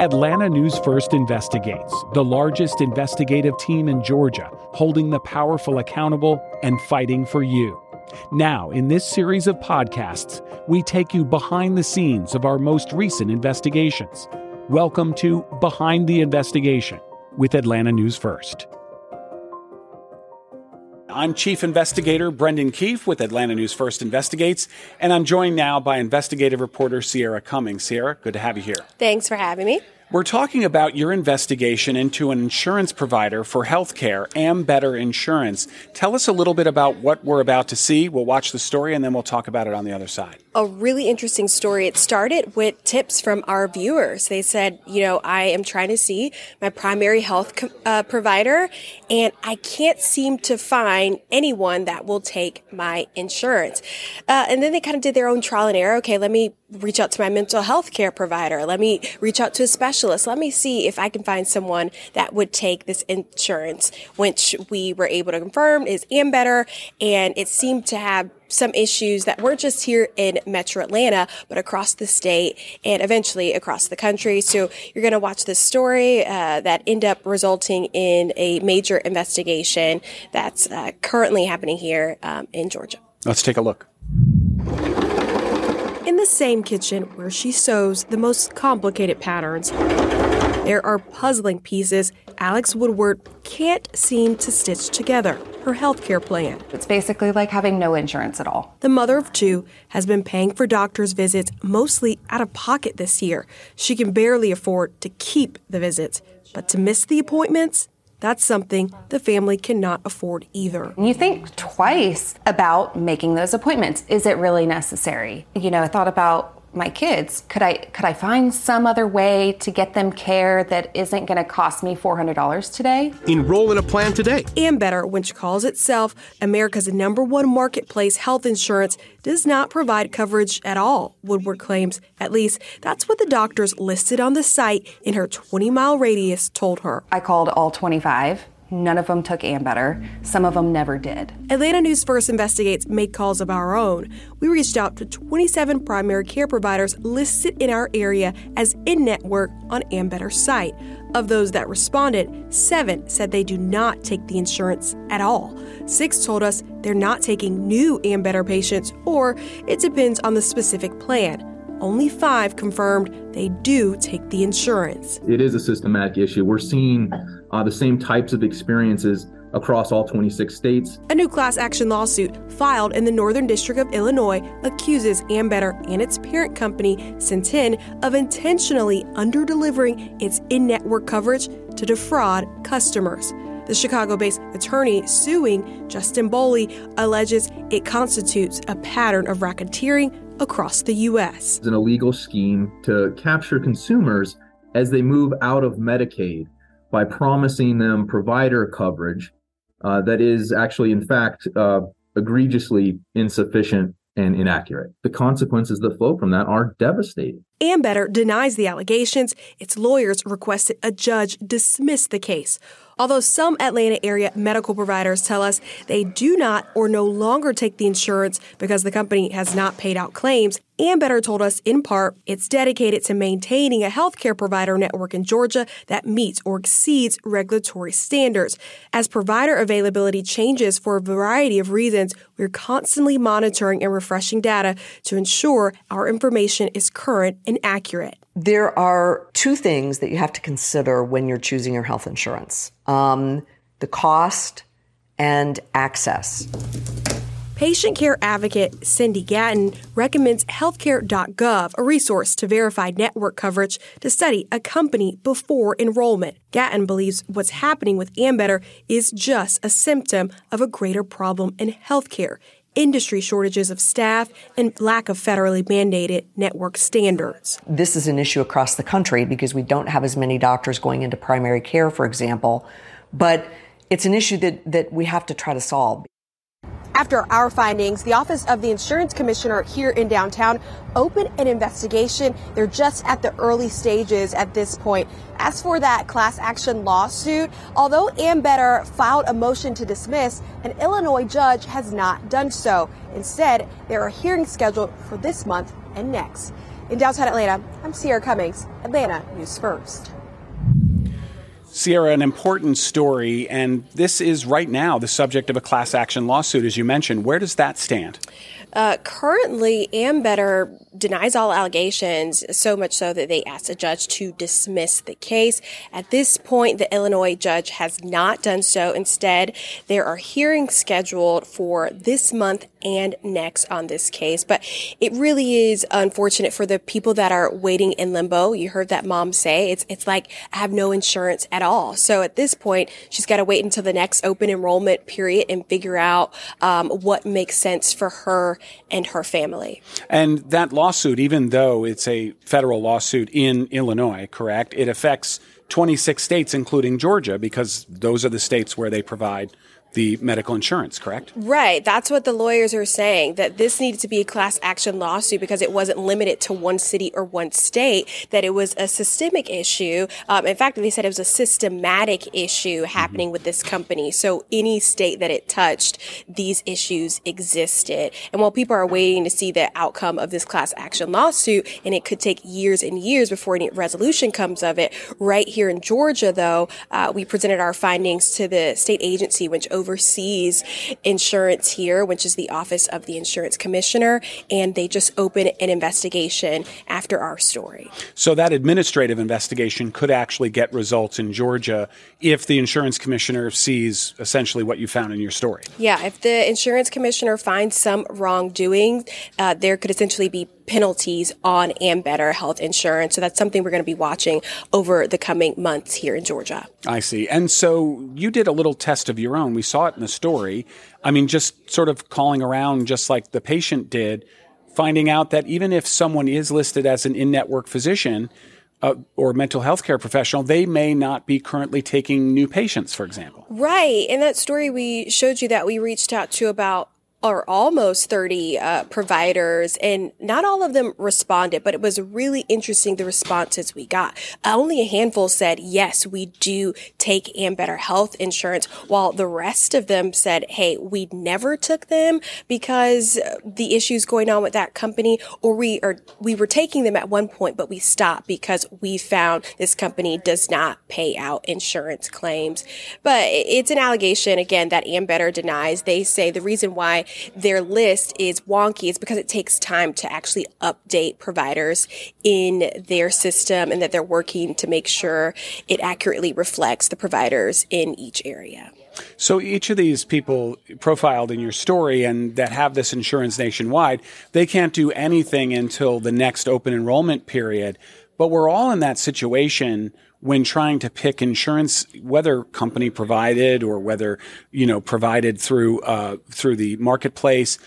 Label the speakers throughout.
Speaker 1: Atlanta News First investigates, the largest investigative team in Georgia, holding the powerful accountable and fighting for you. Now, in this series of podcasts, we take you behind the scenes of our most recent investigations. Welcome to Behind the Investigation with Atlanta News First. I'm Chief Investigator Brendan Keefe with Atlanta News First Investigates, and I'm joined now by investigative reporter Sierra Cummings. Sierra, good to have you here.
Speaker 2: Thanks for having me.
Speaker 1: We're talking about your investigation into an insurance provider for healthcare, Ambetter Insurance. Tell us a little bit about what we're about to see. We'll watch the story and then we'll talk about it on the other side.
Speaker 2: A really interesting story. It started with tips from our viewers. They said, you know, I am trying to see my primary health co- uh, provider and I can't seem to find anyone that will take my insurance. Uh, and then they kind of did their own trial and error. Okay, let me reach out to my mental health care provider. Let me reach out to a specialist specialist. Let me see if I can find someone that would take this insurance, which we were able to confirm is Ambetter, and it seemed to have some issues that weren't just here in metro Atlanta, but across the state and eventually across the country. So you're going to watch this story uh, that end up resulting in a major investigation that's uh, currently happening here um, in Georgia.
Speaker 1: Let's take a look.
Speaker 2: In the same kitchen where she sews the most complicated patterns, there are puzzling pieces Alex Woodward can't seem to stitch together her healthcare plan.
Speaker 3: It's basically like having no insurance at all.
Speaker 2: The mother of two has been paying for doctor's visits mostly out of pocket this year. She can barely afford to keep the visits, but to miss the appointments, that's something the family cannot afford either.
Speaker 3: You think twice about making those appointments. Is it really necessary? You know, I thought about my kids could i could i find some other way to get them care that isn't going to cost me $400 today?
Speaker 4: Enroll in a plan today.
Speaker 2: Ambetter which calls itself america's number one marketplace health insurance does not provide coverage at all woodward claims. At least that's what the doctors listed on the site in her 20 mile radius told her.
Speaker 3: I called all 25 None of them took Ambetter. Some of them never did.
Speaker 2: Atlanta News First Investigates made calls of our own. We reached out to 27 primary care providers listed in our area as in network on Ambetter's site. Of those that responded, seven said they do not take the insurance at all. Six told us they're not taking new Ambetter patients, or it depends on the specific plan. Only five confirmed they do take the insurance.
Speaker 5: It is a systematic issue. We're seeing uh, the same types of experiences across all 26 states.
Speaker 2: A new class action lawsuit filed in the Northern District of Illinois accuses Ambetter and its parent company, Centene, of intentionally underdelivering its in network coverage to defraud customers. The Chicago based attorney suing Justin Boley alleges it constitutes a pattern of racketeering across the U.S.
Speaker 5: It's an illegal scheme to capture consumers as they move out of Medicaid by promising them provider coverage uh, that is actually, in fact, uh, egregiously insufficient and inaccurate. The consequences that flow from that are devastating.
Speaker 2: Ambetter denies the allegations. Its lawyers requested a judge dismiss the case. Although some Atlanta area medical providers tell us they do not or no longer take the insurance because the company has not paid out claims, Ambetter told us in part it's dedicated to maintaining a healthcare provider network in Georgia that meets or exceeds regulatory standards. As provider availability changes for a variety of reasons, we're constantly monitoring and refreshing data to ensure our information is current and accurate.
Speaker 6: There are two things that you have to consider when you're choosing your health insurance um, the cost and access.
Speaker 2: Patient care advocate Cindy Gatton recommends healthcare.gov, a resource to verify network coverage to study a company before enrollment. Gatton believes what's happening with Ambetter is just a symptom of a greater problem in healthcare industry shortages of staff, and lack of federally mandated network standards.
Speaker 6: This is an issue across the country because we don't have as many doctors going into primary care, for example, but it's an issue that, that we have to try to solve.
Speaker 2: After our findings, the Office of the Insurance Commissioner here in downtown opened an investigation. They're just at the early stages at this point. As for that class action lawsuit, although Ambetter filed a motion to dismiss, an Illinois judge has not done so. Instead, there are hearings scheduled for this month and next. In downtown Atlanta, I'm Sierra Cummings, Atlanta News First.
Speaker 1: Sierra, an important story, and this is right now the subject of a class action lawsuit, as you mentioned. Where does that stand?
Speaker 2: Uh, currently, Ambetter denies all allegations, so much so that they asked a judge to dismiss the case. At this point, the Illinois judge has not done so. Instead, there are hearings scheduled for this month and next on this case. But it really is unfortunate for the people that are waiting in limbo. You heard that mom say it's it's like I have no insurance at all. So at this point, she's got to wait until the next open enrollment period and figure out um, what makes sense for her and her family.
Speaker 1: And that lawsuit, even though it's a federal lawsuit in Illinois, correct? It affects 26 states, including Georgia, because those are the states where they provide the medical insurance, correct?
Speaker 2: Right. That's what the lawyers are saying, that this needed to be a class action lawsuit because it wasn't limited to one city or one state, that it was a systemic issue. Um, in fact, they said it was a systematic issue happening mm-hmm. with this company. So any state that it touched, these issues existed. And while people are waiting to see the outcome of this class action lawsuit, and it could take years and years before any resolution comes of it, right here in Georgia, though, uh, we presented our findings to the state agency, which oversees insurance here, which is the Office of the Insurance Commissioner, and they just open an investigation after our story.
Speaker 1: So that administrative investigation could actually get results in Georgia if the insurance commissioner sees essentially what you found in your story.
Speaker 2: Yeah, if the insurance commissioner finds some wrongdoing, uh, there could essentially be penalties on Ambetter health insurance. So that's something we're going to be watching over the coming months here in Georgia.
Speaker 1: I see. And so you did a little test of your own. We saw it in the story. I mean, just sort of calling around just like the patient did, finding out that even if someone is listed as an in network physician, uh, or mental health care professional, they may not be currently taking new patients, for example.
Speaker 2: Right. In that story, we showed you that we reached out to about or almost 30 uh, providers, and not all of them responded, but it was really interesting the responses we got. Only a handful said, yes, we do take Ambetter health insurance, while the rest of them said, hey, we never took them because the issues going on with that company, or we are, we were taking them at one point, but we stopped because we found this company does not pay out insurance claims. But it's an allegation, again, that Ambetter denies. They say the reason why their list is wonky is because it takes time to actually update providers in their system and that they're working to make sure it accurately reflects the providers in each area.
Speaker 1: So each of these people profiled in your story and that have this insurance nationwide, they can't do anything until the next open enrollment period. But we're all in that situation when trying to pick insurance, whether company provided or whether you know provided through uh, through the marketplace.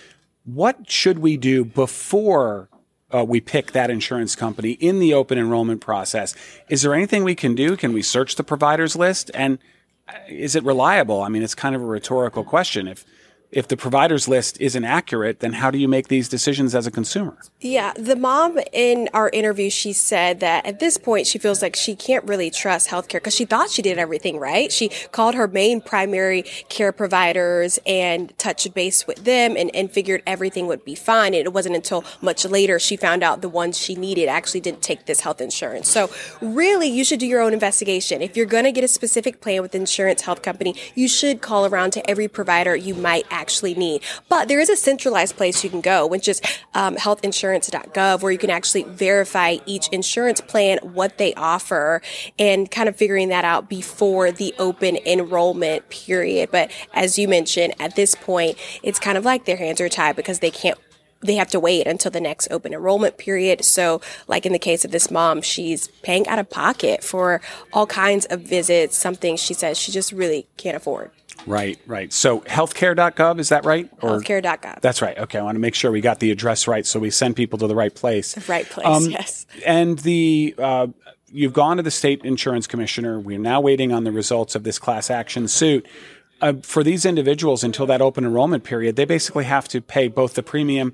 Speaker 1: What should we do before uh, we pick that insurance company in the open enrollment process? Is there anything we can do? Can we search the providers list and uh, is it reliable? I mean, it's kind of a rhetorical question. If if the providers list isn't accurate, then how do you make these decisions as a consumer?
Speaker 2: Yeah, the mom in our interview, she said that at this point she feels like she can't really trust healthcare because she thought she did everything right. She called her main primary care providers and touched base with them and, and figured everything would be fine. And it wasn't until much later she found out the ones she needed actually didn't take this health insurance. So really, you should do your own investigation. If you're going to get a specific plan with insurance health company, you should call around to every provider you might actually need. But there is a centralized place you can go, which is um, healthinsurance.gov, where you can actually verify each insurance plan, what they offer, and kind of figuring that out before the open enrollment period. But as you mentioned, at this point, it's kind of like their hands are tied because they can't they have to wait until the next open enrollment period. So, like in the case of this mom, she's paying out of pocket for all kinds of visits, something she says she just really can't afford.
Speaker 1: Right, right. So healthcare.gov, is that right?
Speaker 2: Or, healthcare.gov.
Speaker 1: That's right. Okay. I want to make sure we got the address right so we send people to the right place.
Speaker 2: The right place, um, yes.
Speaker 1: And the, uh, you've gone to the state insurance commissioner. We're now waiting on the results of this class action suit. Uh, for these individuals, until that open enrollment period, they basically have to pay both the premium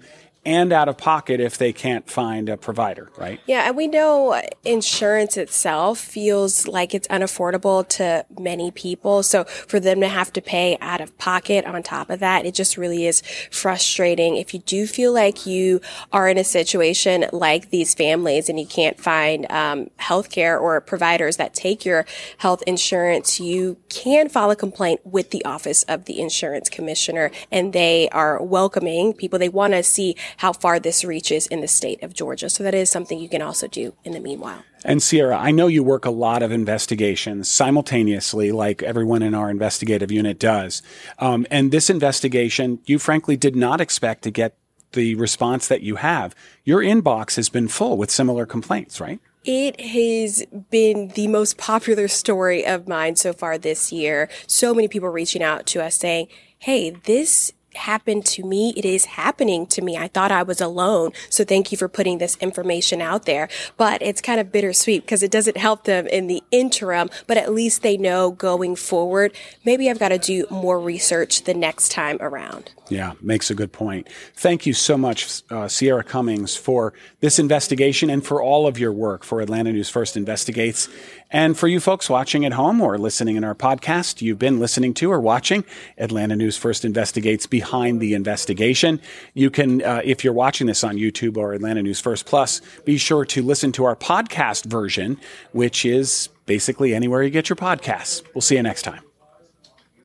Speaker 1: and out of pocket if they can't find a provider, right?
Speaker 2: Yeah, and we know insurance itself feels like it's unaffordable to many people. So for them to have to pay out of pocket on top of that, it just really is frustrating. If you do feel like you are in a situation like these families and you can't find um, health care or providers that take your health insurance, you can file a complaint with the Office of the Insurance Commissioner, and they are welcoming people. They want to see how far this reaches in the state of Georgia. So that is something you can also do in the meanwhile.
Speaker 1: And Sierra, I know you work a lot of investigations simultaneously, like everyone in our investigative unit does. Um, and this investigation, you frankly did not expect to get the response that you have. Your inbox has been full with similar complaints, right?
Speaker 2: It has been the most popular story of mine so far this year. So many people reaching out to us saying, Hey, this happened to me. It is happening to me. I thought I was alone. So thank you for putting this information out there. But it's kind of bittersweet because it doesn't help them in the interim, but at least they know going forward, maybe I've got to do more research the next time around.
Speaker 1: Yeah, makes a good point. Thank you so much, uh, Sierra Cummings, for this investigation and for all of your work for Atlanta News First Investigates. And for you folks watching at home or listening in our podcast, you've been listening to or watching Atlanta News First Investigates Behind the Investigation. You can, uh, if you're watching this on YouTube or Atlanta News First Plus, be sure to listen to our podcast version, which is basically anywhere you get your podcasts. We'll see you next time.